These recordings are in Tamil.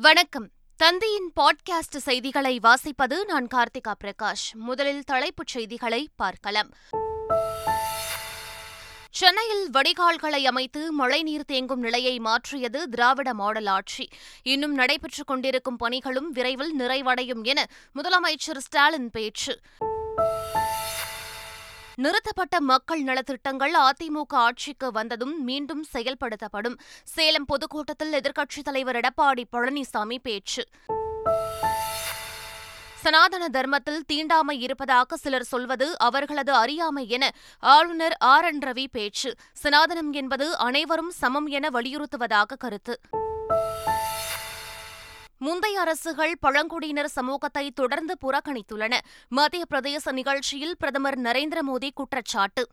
வணக்கம். தந்தையின் பாட்காஸ்ட் செய்திகளை வாசிப்பது நான் கார்த்திகா பிரகாஷ். முதலில் தலைப்புச் செய்திகளை பார்க்கலாம். சென்னையில் வடிகால்களை அமைத்து மழைநீர் தேங்கும் நிலையை மாற்றியது திராவிட மாடல் ஆட்சி. இன்னும் நடைபெற்றுக் கொண்டிருக்கும் பணிகளும் விரைவில் நிறைவடையும் என முதலமைச்சர் ஸ்டாலின் பேச்சு. நிறுத்தப்பட்ட மக்கள் நலத்திட்டங்கள் அதிமுக ஆட்சிக்கு வந்ததும் மீண்டும் செயல்படுத்தப்படும். சேலம் பொதுக்கூட்டத்தில் எதிர்க்கட்சித் தலைவர் எடப்பாடி பழனிசாமி பேச்சு. சனாதன தர்மத்தில் தீண்டாமை இருப்பதாக சிலர் சொல்வது அவர்களது அறியாமை என ஆளுநர் ஆர் என் ரவி பேச்சு. சனாதனம் என்பது அனைவரும் சமம் என வலியுறுத்துவதாக கருத்து. முந்தைய அரசுகள் பழங்குடியினர் சமூகத்தை தொடர்ந்து புறக்கணித்துள்ளன. மத்திய பிரதேச நிகழ்ச்சியில் பிரதமர் நரேந்திர மோடி குற்றச்சாட்டு.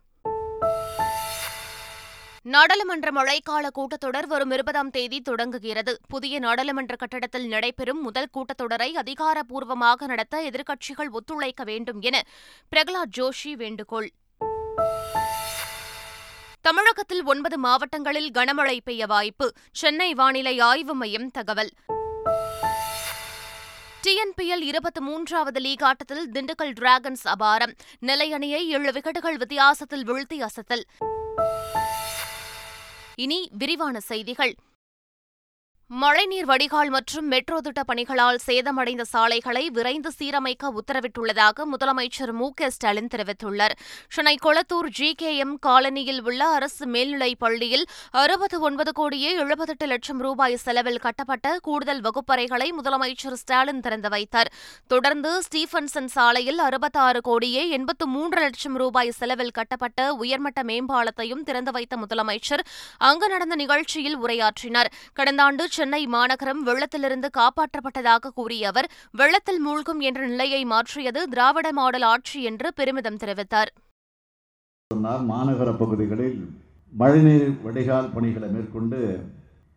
நாடாளுமன்ற மழைக்கால கூட்டத்தொடர் வரும் இருபதாம் தேதி தொடங்குகிறது. புதிய நாடாளுமன்ற கட்டடத்தில் நடைபெறும் முதல் கூட்டத்தொடரை அதிகாரப்பூர்வமாக நடத்த எதிர்க்கட்சிகள் ஒத்துழைக்க வேண்டும் என பிரகலாத் ஜோஷி வேண்டுகோள். தமிழகத்தில் ஒன்பது மாவட்டங்களில் கனமழை பெய்ய வாய்ப்பு. சென்னை வானிலை ஆய்வு மையம் தகவல். டிஎன்பிஎல் இருபத்தி மூன்றாவது லீக் ஆட்டத்தில் திண்டுக்கல் டிராகன்ஸ் அபாரம். நெல்லை அணியை ஏழு விக்கெட்டுகள் வித்தியாசத்தில் வீழ்த்தி அசத்தல். இனி விரிவான செய்திகள். மழைநீர் வடிகால் மற்றும் மெட்ரோ திட்ட பணிகளால் சேதமடைந்த சாலைகளை விரைந்து சீரமைக்க உத்தரவிட்டுள்ளதாக முதலமைச்சர் மு க ஸ்டாலின் தெரிவித்துள்ளார். Chennai Kolathur G K M காலனியில் உள்ள அரசு மேல்நிலைப் பள்ளியில் அறுபத்து ஒன்பது கோடியே எழுபத்தெட்டு லட்சம் ரூபாய் செலவில் கட்டப்பட்ட கூடுதல் வகுப்பறைகளை முதலமைச்சர் ஸ்டாலின் திறந்து வைத்தார். தொடர்ந்து ஸ்டீபன்சன் சாலையில் அறுபத்தாறு கோடியே எண்பத்து மூன்று லட்சம் ரூபாய் செலவில் கட்டப்பட்ட உயர்மட்ட மேம்பாலத்தையும் திறந்து வைத்த முதலமைச்சர் அங்கு நடந்த நிகழ்ச்சியில் உரையாற்றினார். கடந்த ஆண்டு சென்னை மாநகரம் வெள்ளத்திலிருந்து காப்பாற்றப்பட்டதாக கூறிய அவர் வெள்ளத்தில் மூழ்கும் என்ற நிலையை மாற்றியது திராவிட மாடல் ஆட்சி என்று பெருமிதம் தெரிவித்தார். மாநகர பகுதிகளில் மழைநீர் வடிகால் பணிகளை மேற்கொண்டு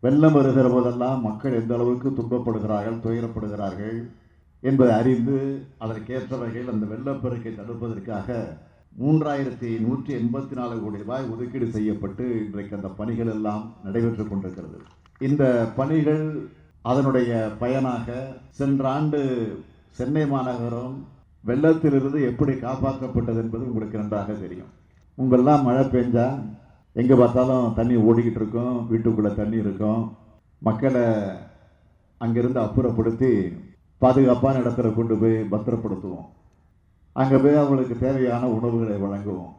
வெள்ளம் வருகிற போதெல்லாம் மக்கள் எந்த அளவுக்கு துன்பப்படுகிறார்கள் துயரப்படுகிறார்கள் என்பதை அறிந்து அதற்கேற்ற வகையில் அந்த வெள்ளப்பெருக்கை தடுப்பதற்காக மூன்றாயிரத்தி நூற்றி எண்பத்தி நாலு கோடி ரூபாய் ஒதுக்கீடு செய்யப்பட்டு இன்றைக்கு அந்த பணிகள் எல்லாம் நடைபெற்று கொண்டிருக்கிறது. இந்த பணிகள் அதனுடைய பயனாக சென்ற ஆண்டு சென்னை மாநகரம் வெள்ளத்திலிருந்து எப்படி காப்பாற்றப்பட்டது என்பது உங்களுக்கு நன்றாக தெரியும். உங்களெல்லாம் மழை பெஞ்சா எங்கே பார்த்தாலும் தண்ணி ஓடிக்கிட்டு இருக்கும் வீட்டுக்குள்ளே தண்ணி இருக்கும். மக்களை அங்கிருந்து அப்புறப்படுத்தி பாதுகாப்பான இடத்துல கொண்டு போய் பத்திரப்படுத்துவோம். அங்கே போய் அவங்களுக்கு தேவையான உணவுகளை வழங்குவோம்.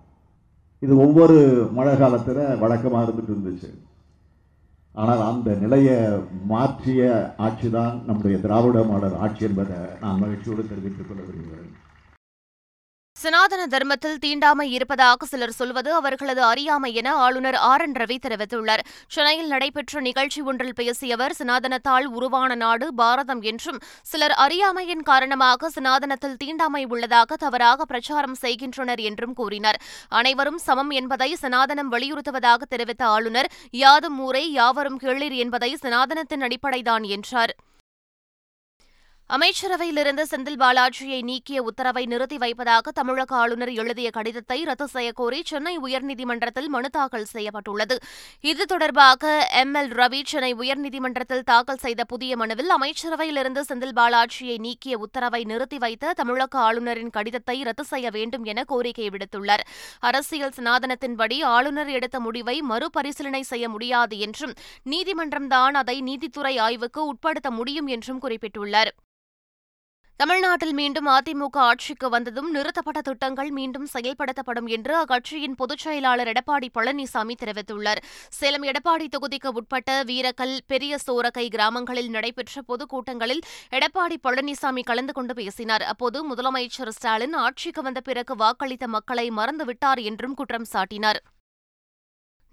இது ஒவ்வொரு மழை காலத்தில் வழக்கமாக இருந்துட்டு இருந்துச்சு. ஆனால் அந்த நிலையை மாற்றிய ஆட்சி தான் நம்முடைய திராவிட மாடல் ஆட்சி என்பதை நான் மகிழ்ச்சியோடு தெரிவித்துக் கொள்ள விரும்புகிறேன். சனாதன தர்மத்தில் தீண்டாமை இருப்பதாக சிலர் சொல்வது அவர்களது அறியாமை என ஆளுநர் ஆர் என் ரவி தெரிவித்துள்ளார். சென்னையில் நடைபெற்ற நிகழ்ச்சி ஒன்றில் பேசிய அவர் சனாதனத்தால் உருவான நாடு பாரதம் என்றும் சிலர் அறியாமையின் காரணமாக சனாதனத்தில் தீண்டாமை உள்ளதாக தவறாக பிரச்சாரம் செய்கின்றனர் என்றும் கூறினார். அனைவரும் சமம் என்பதை சனாதனம் வலியுறுத்துவதாக தெரிவித்த ஆளுநர் யாதும் ஊரே யாவரும் கேளிர் என்பதை சனாதனத்தின் அடிப்படைதான் என்றார். அமைச்சரவையிலிருந்து செந்தில் பாலாஜியை நீக்கிய உத்தரவை நிறுத்தி வைப்பதாக தமிழக ஆளுநர் எழுதிய கடிதத்தை ரத்து செய்யக்கோரி சென்னை உயர்நீதிமன்றத்தில் மனு தாக்கல் செய்யப்பட்டுள்ளது. இது தொடர்பாக எம். எல். ரவி சென்னை உயர்நீதிமன்றத்தில் தாக்கல் செய்த புதிய மனுவில் அமைச்சரவையிலிருந்து செந்தில் பாலாஜியை நீக்கிய உத்தரவை நிறுத்தி வைத்த தமிழக ஆளுநரின் கடிதத்தை ரத்து செய்ய வேண்டும் என கோரிக்கை விடுத்துள்ளார். அரசியல் சனாதனத்தின்படி ஆளுநர் எடுத்த முடிவை மறுபரிசீலனை செய்ய முடியாது என்றும் நீதிமன்றம்தான் அதை நீதித்துறை ஆய்வுக்கு உட்படுத்த முடியும் என்றும் குறிப்பிட்டுள்ளார். தமிழ்நாட்டில் மீண்டும் அதிமுக ஆட்சிக்கு வந்ததும் நிறுத்தப்பட்ட திட்டங்கள் மீண்டும் செயல்படுத்தப்படும் என்று அக்கட்சியின் பொதுச் செயலாளர் எடப்பாடி பழனிசாமி தெரிவித்துள்ளார். சேலம் எடப்பாடி தொகுதிக்கு உட்பட்ட வீரக்கல் பெரிய சோரக்கை கிராமங்களில் நடைபெற்ற பொதுக்கூட்டங்களில் எடப்பாடி பழனிசாமி கலந்து கொண்டு பேசினார். அப்போது முதலமைச்சர் ஸ்டாலின் ஆட்சிக்கு வந்த பிறகு வாக்களித்த மக்களை மறந்துவிட்டார் என்றும் குற்றம் சாட்டினார்.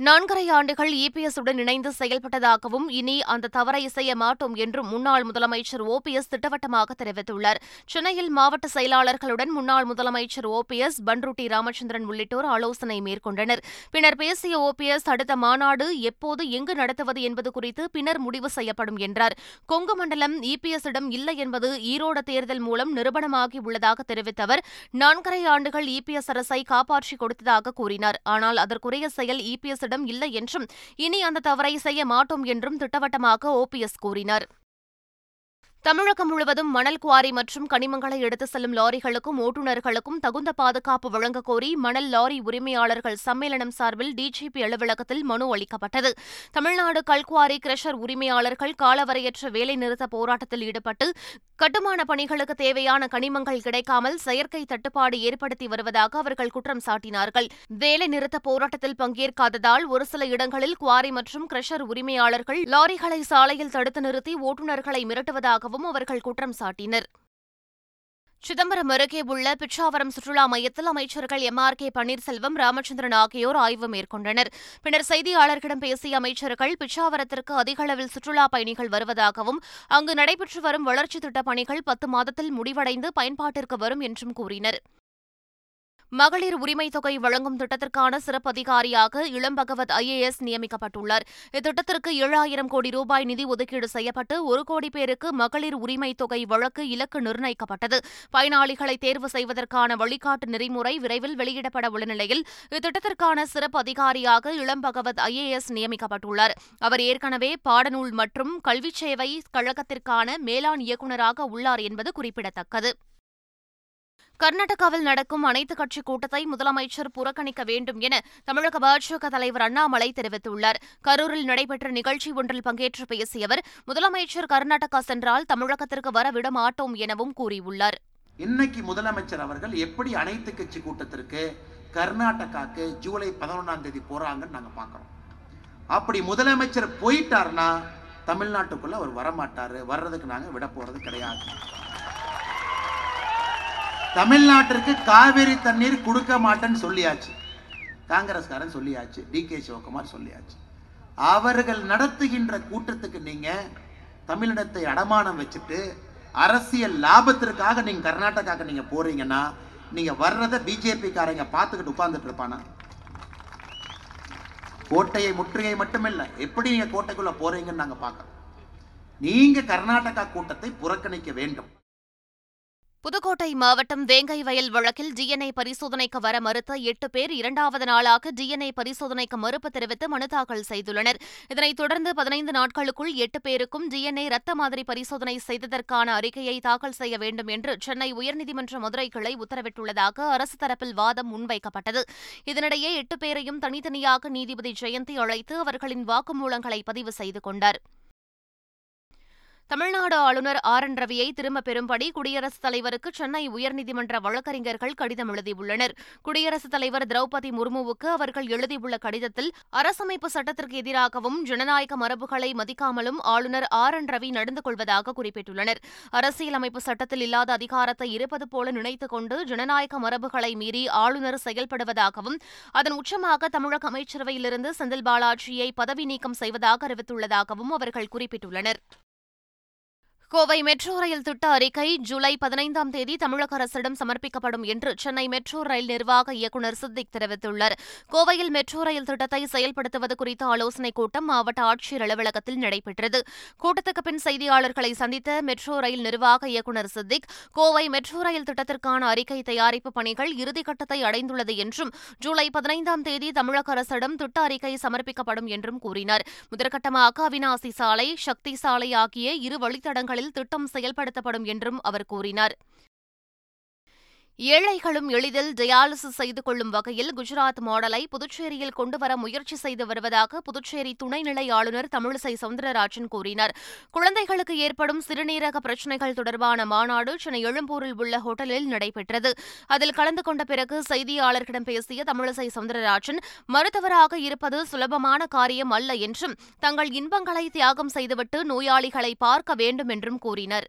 நான்கரை ஆண்டுகள் இபிஎஸ்ஸுடன் இணைந்து செயல்பட்டதாகவும் இனி அந்த தவறை செய்ய மாட்டோம் என்றும் முன்னாள் முதலமைச்சர் ஓபிஎஸ் திட்டவட்டமாக தெரிவித்துள்ளார். சென்னையில் மாவட்ட செயலாளர்களுடன் முன்னாள் முதலமைச்சர் ஓபிஎஸ் பன்ருட்டி ராமச்சந்திரன் உள்ளிட்டோர் ஆலோசனை மேற்கொண்டனர். பின்னர் பேசிய ஓபிஎஸ் அடுத்த மாநாடு எப்போது எங்கு நடத்துவது என்பது குறித்து பின்னர் முடிவு செய்யப்படும் என்றார். கொங்கு மண்டலம் இபிஎஸ்ஸிடம் இல்லை என்பது ஈரோடு தேர்தல் மூலம் நிரூபணமாகி உள்ளதாக தெரிவித்த அவர் நான்கரை ஆண்டுகள் இபிஎஸ் அரசை காப்பாற்றி கொடுத்ததாக கூறினார். ஆனால் அதற்குரிய செயல் இபிஎஸ் அரசிடம் இல்லை என்றும் இனி அந்த தவறை செய்ய மாட்டோம் என்றும் திட்டவட்டமாக ஓபிஎஸ் கூறினார். தமிழகம் முழுவதும் மணல் குவாரி மற்றும் கனிமங்களை எடுத்து செல்லும் லாரிகளுக்கும் ஓட்டுநர்களுக்கும் தகுந்த பாதுகாப்பு வழங்க கோரி மணல் லாரி உரிமையாளர்கள் சம்மேளனம் சார்பில் டிஜிபி அலுவலகத்தில் மனு அளிக்கப்பட்டது. தமிழ்நாடு கல்குவாரி கிரஷர் உரிமையாளர்கள் காலவரையற்ற வேலைநிறுத்த போராட்டத்தில் ஈடுபட்டு கட்டுமான பணிகளுக்கு தேவையான கனிமங்கள் கிடைக்காமல் செயற்கை தட்டுப்பாடு ஏற்படுத்தி வருவதாக அவர்கள் குற்றம் சாட்டினார்கள். வேலைநிறுத்த போராட்டத்தில் பங்கேற்காததால் ஒரு சில இடங்களில் குவாரி மற்றும் கிரஷர் உரிமையாளர்கள் லாரிகளை சாலையில் தடுத்து நிறுத்தி ஓட்டுநர்களை மிரட்டுவதாக மிரட்டுவதாகவும் அவர்கள் குற்றம் சாட்டினர். சிதம்பரம் அருகே உள்ள பிச்சாவரம் சுற்றுலா மையத்தில் அமைச்சர்கள் M. R. K. Panneerselvam Ramachandran ஆகியோர் ஆய்வு மேற்கொண்டனர். பின்னர் செய்தியாளர்களிடம் பேசிய அமைச்சர்கள் பிச்சாவரத்திற்கு அதிக அளவில் சுற்றுலா பயணிகள் வருவதாகவும் அங்கு நடைபெற்று வரும் வளர்ச்சித் திட்டப் பணிகள் பத்து மாதத்தில் முடிவடைந்து பயன்பாட்டிற்கு வரும் என்றும் கூறினர். மகளிர் உரிமை தொகை வழங்கும் திட்டத்திற்கான சிறப்பு அதிகாரியாக இளம் பகவத் ஐஏஎஸ் நியமிக்கப்பட்டுள்ளார். இத்திட்டத்திற்கு ஏழாயிரம் கோடி ரூபாய் நிதி ஒதுக்கீடு செய்யப்பட்டு ஒரு கோடி பேருக்கு மகளிர் உரிமை தொகை வழக்கு இலக்கு நிர்ணயிக்கப்பட்டது. பயனாளிகளை தேர்வு செய்வதற்கான வழிகாட்டு நெறிமுறை விரைவில் வெளியிடப்பட உள்ள நிலையில் இத்திட்டத்திற்கான சிறப்பு அதிகாரியாக இளம் பகவத் ஐஏஎஸ் நியமிக்கப்பட்டுள்ளார். அவர் ஏற்கனவே பாடநூல் மற்றும் கல்விச் சேவை கழகத்திற்கான மேலாண் இயக்குநராக உள்ளார் என்பது குறிப்பிடத்தக்கது. கர்நாடகாவில் நடக்கும் அனைத்துக் கட்சி கூட்டத்தை முதலமைச்சர் புறக்கணிக்க வேண்டும் என தமிழக பாஜக தலைவர் அண்ணாமலை தெரிவித்துள்ளார். கரூரில் நடைபெற்ற நிகழ்ச்சி ஒன்றில் பங்கேற்று பேசிய அவர் முதலமைச்சர் கர்நாடகா சென்றால் தமிழகத்திற்கு வர விட மாட்டோம் எனவும் கூறியுள்ளார். இன்னைக்கு முதலமைச்சர் அவர்கள் எப்படி அனைத்து கட்சி கூட்டத்திற்கு கர்நாடகாக்கு ஜூலை பதினொன்றாம் தேதி போறாங்கன்னு நாங்க பார்க்கறோம் அப்படி முதலமைச்சர் போயிட்டாருன்னா தமிழ்நாட்டுக்குள்ள அவர் வரமாட்டாரு வர்றதுக்கு நாங்க விட போறது கிடையாது. தமிழ்நாட்டிற்கு காவிரி தண்ணீர் கொடுக்க மாட்டேன்னு சொல்லியாச்சு. காங்கிரஸ்காரன் சொல்லியாச்சு டி கே சிவகுமார் சொல்லியாச்சு. அவர்கள் நடத்துகின்ற கூட்டத்துக்கு நீங்க தமிழினத்தை அடமானம் வச்சுட்டு அரசியல் லாபத்திற்காக நீங்க கர்நாடகாக்கு நீங்க போறீங்கன்னா நீங்க வர்றத பிஜேபிக்காரங்க பார்த்துக்கிட்டு உட்கார்ந்துட்டு இருப்பானா? கோட்டையை முற்றுகை மட்டுமில்லை எப்படி நீங்க கோட்டைக்குள்ள போறீங்கன்னு நாங்க பார்க்குறோம். நீங்க கர்நாடகா கூட்டத்தை புறக்கணிக்க வேண்டும். புதுக்கோட்டை மாவட்டம் வேங்கை வயல் வழக்கில் டிஎன்ஏ பரிசோதனைக்கு வர மறுத்த எட்டு பேர் இரண்டாவது நாளாக டிஎன்ஏ பரிசோதனைக்கு மறுப்பு தெரிவித்து மனு தாக்கல் செய்துள்ளனர். இதனைத் தொடர்ந்து பதினைந்து நாட்களுக்குள் எட்டு பேருக்கும் டிஎன்ஏ ரத்த மாதிரி பரிசோதனை செய்ததற்கான அறிக்கையை தாக்கல் செய்ய வேண்டும் என்று சென்னை உயர்நீதிமன்ற மதுரை கிளை உத்தரவிட்டுள்ளதாக அரசு தரப்பில் வாதம் முன்வைக்கப்பட்டது. இதனிடையே எட்டு பேரையும் தனித்தனியாக நீதிபதி ஜெயந்தி அழைத்து அவர்களின் வாக்குமூலங்களை பதிவு செய்து கொண்டார். தமிழ்நாடு ஆளுநர் ஆர். என். ரவியை திரும்பப் பெறும்படி குடியரசுத் தலைவருக்கு சென்னை உயர்நீதிமன்ற வழக்கறிஞர்கள் கடிதம் எழுதியுள்ளனர். குடியரசுத் தலைவர் திரௌபதி முர்முவுக்கு அவர்கள் எழுதியுள்ள கடிதத்தில் அரசமைப்பு சட்டத்திற்கு எதிராகவும் ஜனநாயக மரபுகளை மதிக்காமலும் ஆளுநர் ஆர். என். ரவி நடந்து கொள்வதாக குறிப்பிட்டுள்ளனர். அரசியலமைப்பு சட்டத்தில் இல்லாத அதிகாரத்தை இருப்பது போல நினைத்துக் கொண்டு ஜனநாயக மரபுகளை மீறி ஆளுநர் செயல்படுவதாகவும் அதன் உச்சமாக தமிழக அமைச்சரவையிலிருந்து செந்தில் பாலாஜியை பதவி நீக்கம் செய்வதாக அறிவித்துள்ளதாகவும் அவர்கள் குறிப்பிட்டுள்ளனர். கோவை மெட்ரோ ரயில் திட்ட அறிக்கை ஜூலை பதினைந்தாம் தேதி தமிழக அரசிடம் சமர்ப்பிக்கப்படும் என்று சென்னை மெட்ரோ ரயில் நிர்வாக இயக்குநர் சித்திக் தெரிவித்துள்ளார். கோவையில் மெட்ரோ ரயில் திட்டத்தை செயல்படுத்துவது குறித்த ஆலோசனைக் கூட்டம் மாவட்ட ஆட்சியர் அலுவலகத்தில் நடைபெற்றது. கூட்டத்துக்கு பின் செய்தியாளர்களை சந்தித்த மெட்ரோ ரயில் நிர்வாக இயக்குநர் சித்திக் கோவை மெட்ரோ ரயில் திட்டத்திற்கான அறிக்கை தயாரிப்பு பணிகள் இறுதிக்கட்டத்தை அடைந்துள்ளது என்றும் ஜூலை பதினைந்தாம் தேதி தமிழக அரசிடம் திட்ட அறிக்கை சமர்ப்பிக்கப்படும் என்றும் கூறினார். முதற்கட்டமாக அவினாசி சாலை சக்தி சாலை ஆகிய இரு வழித்தடங்கள் நாட்களில் திட்டம் செயல்படுத்தப்படும் என்றும் அவர் கூறினார். ஏழைகளும் எளிதில் டயாலிசிஸ் செய்து கொள்ளும் வகையில் குஜராத் மாடலை புதுச்சேரியில் கொண்டுவர முயற்சி செய்து வருவதாக புதுச்சேரி துணைநிலை ஆளுநர் தமிழிசை சவுந்தரராஜன் கூறினார். குழந்தைகளுக்கு ஏற்படும் சிறுநீரக பிரச்சினைகள் தொடர்பான மாநாடு சென்னை எழும்பூரில் உள்ள ஹோட்டலில் நடைபெற்றது. அதில் கலந்து கொண்ட பிறகு செய்தியாளர்களிடம் பேசிய தமிழிசை சவுந்தரராஜன் மருத்துவராக இருப்பது சுலபமான காரியம் அல்ல என்றும் தங்கள் இன்பங்களை தியாகம் செய்துவிட்டு நோயாளிகளை பார்க்க வேண்டும் என்றும் கூறினர்.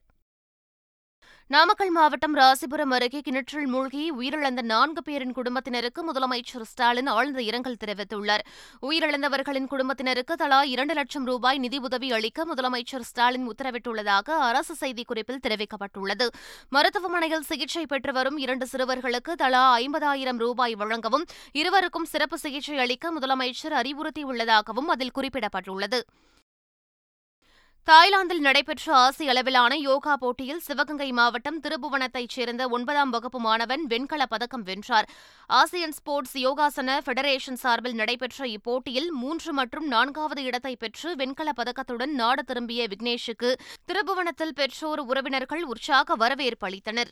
நாமக்கல் மாவட்டம் ராசிபுரம் அருகே கிணற்றில் மூழ்கி உயிரிழந்த நான்கு பேரின் குடும்பத்தினருக்கு முதலமைச்சர் ஸ்டாலின் ஆழ்ந்த இரங்கல் தெரிவித்துள்ளார். உயிரிழந்தவர்களின் குடும்பத்தினருக்கு தலா இரண்டு லட்சம் ரூபாய் நிதி உதவி அளிக்க முதலமைச்சர் ஸ்டாலின் உத்தரவிட்டுள்ளதாக அரசு செய்திக்குறிப்பில் தெரிவிக்கப்பட்டுள்ளது. மருத்துவமனையில் சிகிச்சை பெற்று வரும் இரண்டு சிறுவர்களுக்கு தலா ஐம்பதாயிரம் ரூபாய் வழங்கவும் இருவருக்கும் சிறப்பு சிகிச்சை அளிக்க முதலமைச்சர் அறிவுறுத்தியுள்ளதாகவும் அதில் குறிப்பிடப்பட்டுள்ளது. தாய்லாந்தில் நடைபெற்ற ஆசிய அளவிலான யோகா போட்டியில் சிவகங்கை மாவட்டம் திருபுவனத்தைச் சேர்ந்த ஒன்பதாம் வகுப்பு மாணவன் வெண்கலப் பதக்கம் வென்றார். ஆசியன் ஸ்போர்ட்ஸ் யோகாசன ஃபெடரேஷன் சார்பில் நடைபெற்ற இப்போட்டியில் மூன்று மற்றும் நான்காவது இடத்தை பெற்று வெண்கலப் பதக்கத்துடன் நாடு திரும்பிய விக்னேஷுக்கு திருபுவனத்தில் பெற்றோர் உறவினர்கள் உற்சாக வரவேற்பு அளித்தனர்.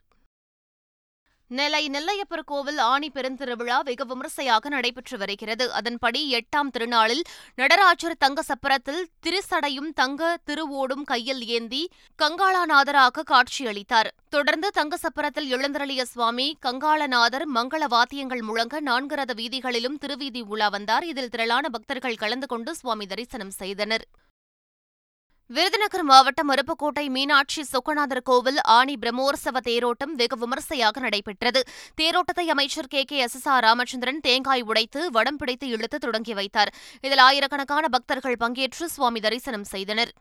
நெல்லை நெல்லையப்பர் கோவில் ஆணி பெருந்திருவிழா வெகு விமரிசையாக நடைபெற்று வருகிறது. அதன்படி எட்டாம் திருநாளில் நடராஜர் தங்க சப்பரத்தில் திருசடையும் தங்க திருவோடும் கையில் ஏந்தி கங்காளாநாதராக காட்சியளித்தார். தொடர்ந்து தங்க சப்பரத்தில் எழுந்தருளிய சுவாமி கங்காளநாதர் மங்கள வாத்தியங்கள் முழங்க நான்கு ரத வீதிகளிலும் திருவீதி உலா வந்தார். இதில் திரளான பக்தர்கள் கலந்து கொண்டு சுவாமி தரிசனம் செய்தனர். விருதுநகர் மாவட்டம் அருப்புக்கோட்டை மீனாட்சி சொக்கநாதர் கோவில் ஆணி பிரம்மோற்சவ தேரோட்டம் வெகு விமரிசையாக நடைபெற்றது. தேரோட்டத்தை அமைச்சர் K. K. S. S. R. Ramachandran தேங்காய் உடைத்து வடம் பிடித்து இழுத்து தொடங்கி வைத்தார். இதில் ஆயிரக்கணக்கான பக்தர்கள் பங்கேற்று சுவாமி தரிசனம் செய்தனர்.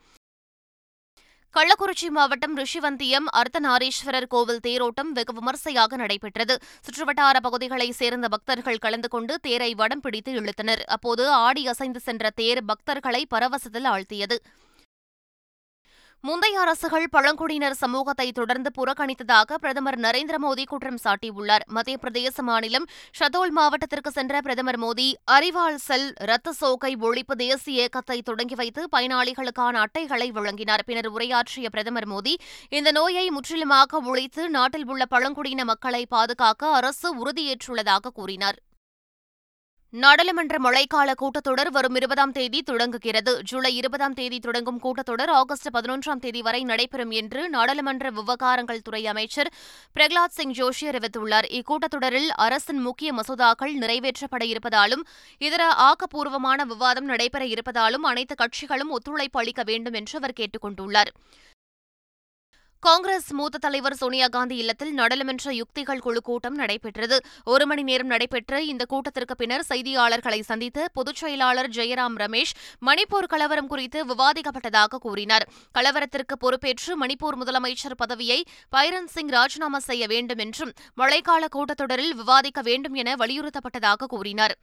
கள்ளக்குறிச்சி மாவட்டம் ரிஷிவந்தியம் அர்த்தநாரீஸ்வரர் கோவில் தேரோட்டம் வெகு விமரிசையாக நடைபெற்றது. சுற்றுவட்டார பகுதிகளைச் சேர்ந்த பக்தர்கள் கலந்து கொண்டு தேரை வடம் பிடித்து இழுத்தனர். அப்போது ஆடி அசைந்து சென்ற தேர் பக்தர்களை பரவசத்தில் ஆழ்த்தியது. முந்தைய அரசுகள் பழங்குடியினர் சமூகத்தை தொடர்ந்து புறக்கணித்ததாக பிரதமர் நரேந்திர மோடி குற்றம் சாட்டியுள்ளார். மத்திய பிரதேச மாநிலம் ஷதோல் மாவட்டத்திற்கு சென்ற பிரதமர் மோடி அறிவால் செல் ரத்த சோகை ஒழிப்பு தேசிய இயக்கத்தை தொடங்கி வைத்து பயனாளிகளுக்கான அட்டைகளை வழங்கினார். பின்னர் உரையாற்றிய பிரதமர் மோடி இந்த நோயை முற்றிலுமாக ஒழித்து நாட்டில் உள்ள பழங்குடியின மக்களை பாதுகாக்க அரசு உறுதியேற்றுள்ளதாக கூறினார். நாடாளுமன்ற மழைக்கால கூட்டத்தொடர் வரும் இருபதாம் தேதி தொடங்குகிறது. ஜூலை இருபதாம் தேதி தொடங்கும் கூட்டத்தொடர் ஆகஸ்ட் பதினொன்றாம் தேதி வரை நடைபெறும் என்று நாடாளுமன்ற விவகாரங்கள் துறை அமைச்சர் பிரகலாத் சிங் ஜோஷி அறிவித்துள்ளார். இக்கூட்டத்தொடரில் அரசின் முக்கிய மசோதாக்கள் நிறைவேற்றப்பட இருப்பதாலும் இதர ஆக்கப்பூர்வமான விவாதம் நடைபெற இருப்பதாலும் அனைத்து கட்சிகளும் ஒத்துழைப்பு அளிக்க வேண்டும் என்று அவர் கேட்டுக் கொண்டுள்ளார் காங்கிரஸ் மூத்த தலைவர் சோனியா காந்தி இல்லத்தில் நாடாளுமன்ற யுக்திகள் குழு கூட்டம் நடைபெற்றது. ஒரு மணி நேரம் நடைபெற்ற இந்த கூட்டத்திற்கு பின்னர் செய்தியாளர்களை சந்தித்த பொதுச் செயலாளர் ஜெயராம் ரமேஷ் மணிப்பூர் கலவரம் குறித்து விவாதிக்கப்பட்டதாக கூறினார். கலவரத்திற்கு பொறுப்பேற்று மணிப்பூர் முதலமைச்சர் பதவியை பைரன் சிங் ராஜினாமா செய்ய வேண்டும் என்றும் மழைக்கால கூட்டத்தொடரில் விவாதிக்க வேண்டும் என வலியுறுத்தப்பட்டதாக கூறினார்.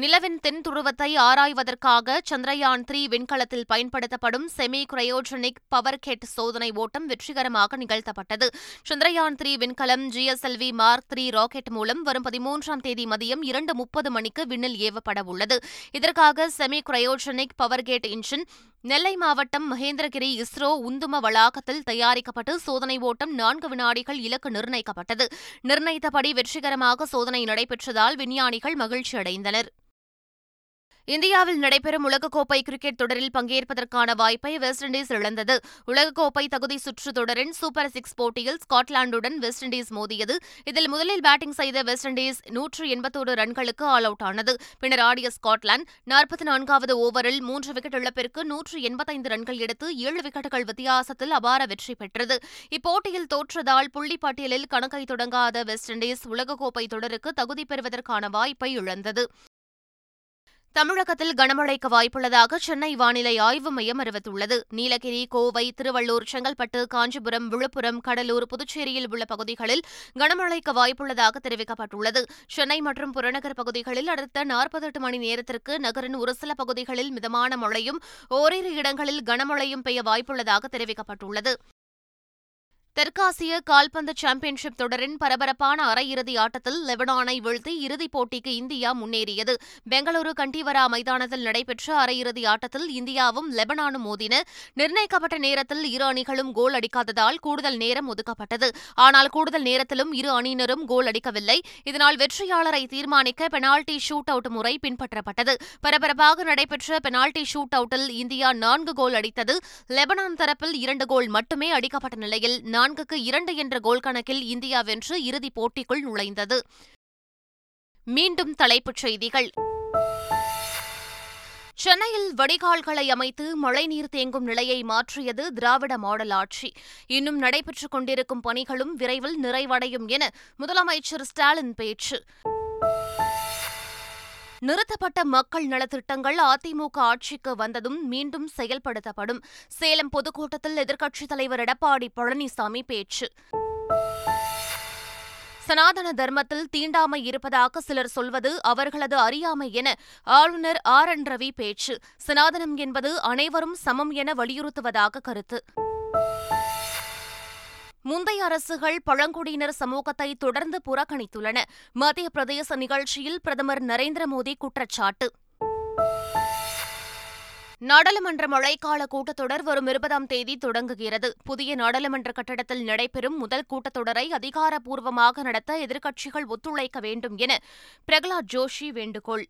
நிலவின் தென் துருவத்தை ஆராய்வதற்காக சந்திரயான் த்ரீ விண்கலத்தில் பயன்படுத்தப்படும் செமி கிரையோஜெனிக் பவர் கெட் சோதனை ஓட்டம் வெற்றிகரமாக நிகழ்த்தப்பட்டது. சந்திரயான் த்ரீ விண்கலம் ஜிஎஸ்எல்வி மார்க் த்ரீ ராக்கெட் மூலம் வரும் பதிமூன்றாம் தேதி மதியம் இரண்டு முப்பது மணிக்கு விண்ணில் ஏவப்பட உள்ளது. இதற்காக செமி கிரையோஜெனிக் பவர் கேட் இன்ஜின் நெல்லை மாவட்டம் மகேந்திரகிரி இஸ்ரோ உந்தும வளாகத்தில் தயாரிக்கப்பட்டு சோதனை ஓட்டம் நான்கு வினாடிகள் இலக்கு நிர்ணயிக்கப்பட்டது. நிர்ணயித்தபடி வெற்றிகரமாக சோதனை நடைபெற்றதால் விஞ்ஞானிகள் மகிழ்ச்சியடைந்தனர். இந்தியாவில் நடைபெறும் உலகக்கோப்பை கிரிக்கெட் தொடரில் பங்கேற்பதற்கான வாய்ப்பை வெஸ்ட் இண்டீஸ் இழந்தது. உலகக்கோப்பை தகுதி சுற்று தொடரின் சூப்பர் சிக்ஸ் போட்டியில் ஸ்காட்லாந்துடன் வெஸ்ட் இண்டீஸ் மோதியது. இதில் முதலில் பேட்டிங் செய்த வெஸ்ட் இண்டீஸ் நூற்று எண்பத்தோரு ரன்களுக்கு ஆல் அவுட் ஆனது. பின்னர் ஆடிய ஸ்காட்லாந்து நாற்பத்தி நான்காவது ஓவரில் மூன்று விக்கெட் இழப்பிற்கு நூற்று எண்பத்தைந்து ரன்கள் எடுத்து ஏழு விக்கெட்டுகள் வித்தியாசத்தில் அபார வெற்றி பெற்றது. இப்போட்டியில் தோற்றதால் புள்ளிப்பட்டியலில் கணக்கை தொடங்காத வெஸ்ட் இண்டீஸ் உலகக்கோப்பை தொடருக்கு தகுதி பெறுவதற்கான வாய்ப்பை இழந்தது. தமிழகத்தில் கனமழைக்கு வாய்ப்புள்ளதாக சென்னை வானிலை ஆய்வு மையம் அறிவித்துள்ளது. நீலகிரி கோவை திருவள்ளூர் செங்கல்பட்டு காஞ்சிபுரம் விழுப்புரம் கடலூர் புதுச்சேரியில் உள்ள பகுதிகளில் கனமழைக்கு வாய்ப்புள்ளதாக தெரிவிக்கப்பட்டுள்ளது. சென்னை மற்றும் புறநகர் பகுதிகளில் அடுத்த நாற்பத்தெட்டு மணி நேரத்திற்கு நகரின் ஒரு சில பகுதிகளில் மிதமான மழையும் ஓரிரு இடங்களில் கனமழையும் பெய்ய வாய்ப்புள்ளதாக தெரிவிக்கப்பட்டுள்ளது. தெற்காசிய கால்பந்து சாம்பியன்ஷிப் தொடரின் பரபரப்பான அரையிறுதி ஆட்டத்தில் லெபனானை வீழ்த்தி இறுதிப் போட்டிக்கு இந்தியா முன்னேறியது. பெங்களூரு கண்டிவரா மைதானத்தில் நடைபெற்ற அரையிறுதி ஆட்டத்தில் இந்தியாவும் லெபனானும் மோதின. நிர்ணயிக்கப்பட்ட நேரத்தில் இரு அணிகளும் கோல் அடிக்காததால் கூடுதல் நேரம் ஒதுக்கப்பட்டது. ஆனால் கூடுதல் நேரத்திலும் இரு அணியினரும் கோல் அடிக்கவில்லை. இதனால் வெற்றியாளரை தீர்மானிக்க பெனால்டி ஷூட் அவுட் முறை பின்பற்றப்பட்டது. பரபரப்பாக நடைபெற்ற பெனால்டி ஷூட் அவுட்டில் இந்தியா நான்கு கோல் அடித்தது. லெபனான் தரப்பில் இரண்டு கோல் மட்டுமே அடிக்கப்பட்ட நிலையில் நான்குக்கு இரண்டு என்ற கோல் கணக்கில் இந்தியா வென்று இறுதிப் போட்டிக்குள் நுழைந்தது. மீண்டும் தலைப்புச் செய்திகள். சென்னையில் வடிகால்களை அமைத்து மழைநீர் தேங்கும் நிலையை மாற்றியது திராவிட மாடல் ஆட்சி. இன்னும் நடைபெற்றுக் கொண்டிருக்கும் பணிகளும் விரைவில் நிறைவடையும் என முதலமைச்சர் ஸ்டாலின் பேச்சு. நிறுத்தப்பட்ட மக்கள் நலத்திட்டங்கள் அதிமுக ஆட்சிக்கு வந்ததும் மீண்டும் செயல்படுத்தப்படும். சேலம் பொதுக்கூட்டத்தில் எதிர்க்கட்சித் தலைவர் எடப்பாடி பழனிசாமி பேச்சு. சனாதன தர்மத்தில் தீண்டாமை இருப்பதாக சிலர் சொல்வது அவர்களது அறியாமை என ஆளுநர் ஆர் என் ரவி பேச்சு. சனாதனம் என்பது அனைவரும் சமம் என வலியுறுத்துவதாக கருத்து. முந்தைய அரசுகள் பழங்குடியினர் சமூகத்தை தொடர்ந்து புறக்கணித்துள்ளன. மத்திய பிரதேச நிகழ்ச்சியில் பிரதமர் நரேந்திர மோடி குற்றச்சாட்டு. நாடாளுமன்ற மழைக்கால கூட்டத்தொடர் வரும் இருபதாம் தேதி தொடங்குகிறது. புதிய நாடாளுமன்ற கட்டடத்தில் நடைபெறும் முதல் கூட்டத்தொடரை அதிகாரப்பூர்வமாக நடத்த எதிர்க்கட்சிகள் ஒத்துழைக்க வேண்டும் என பிரகலாத் ஜோஷி வேண்டுகோள்.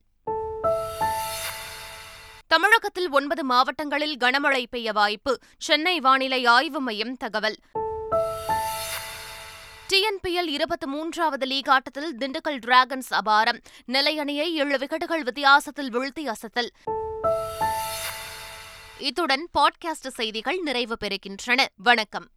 தமிழகத்தில் ஒன்பது மாவட்டங்களில் கனமழை பெய்ய வாய்ப்பு. சென்னை வானிலை ஆய்வு மையம் தகவல். டிஎன்பிஎல் இருபத்தி மூன்றாவது லீக் ஆட்டத்தில் திண்டுக்கல் டிராகன்ஸ் அபாரம். நெல்லை அணியை ஏழு விக்கெட்டுகள் வித்தியாசத்தில் வீழ்த்தி அசத்தல். இத்துடன் பாட்காஸ்ட் செய்திகள் நிறைவு பெறுகின்றன. வணக்கம்.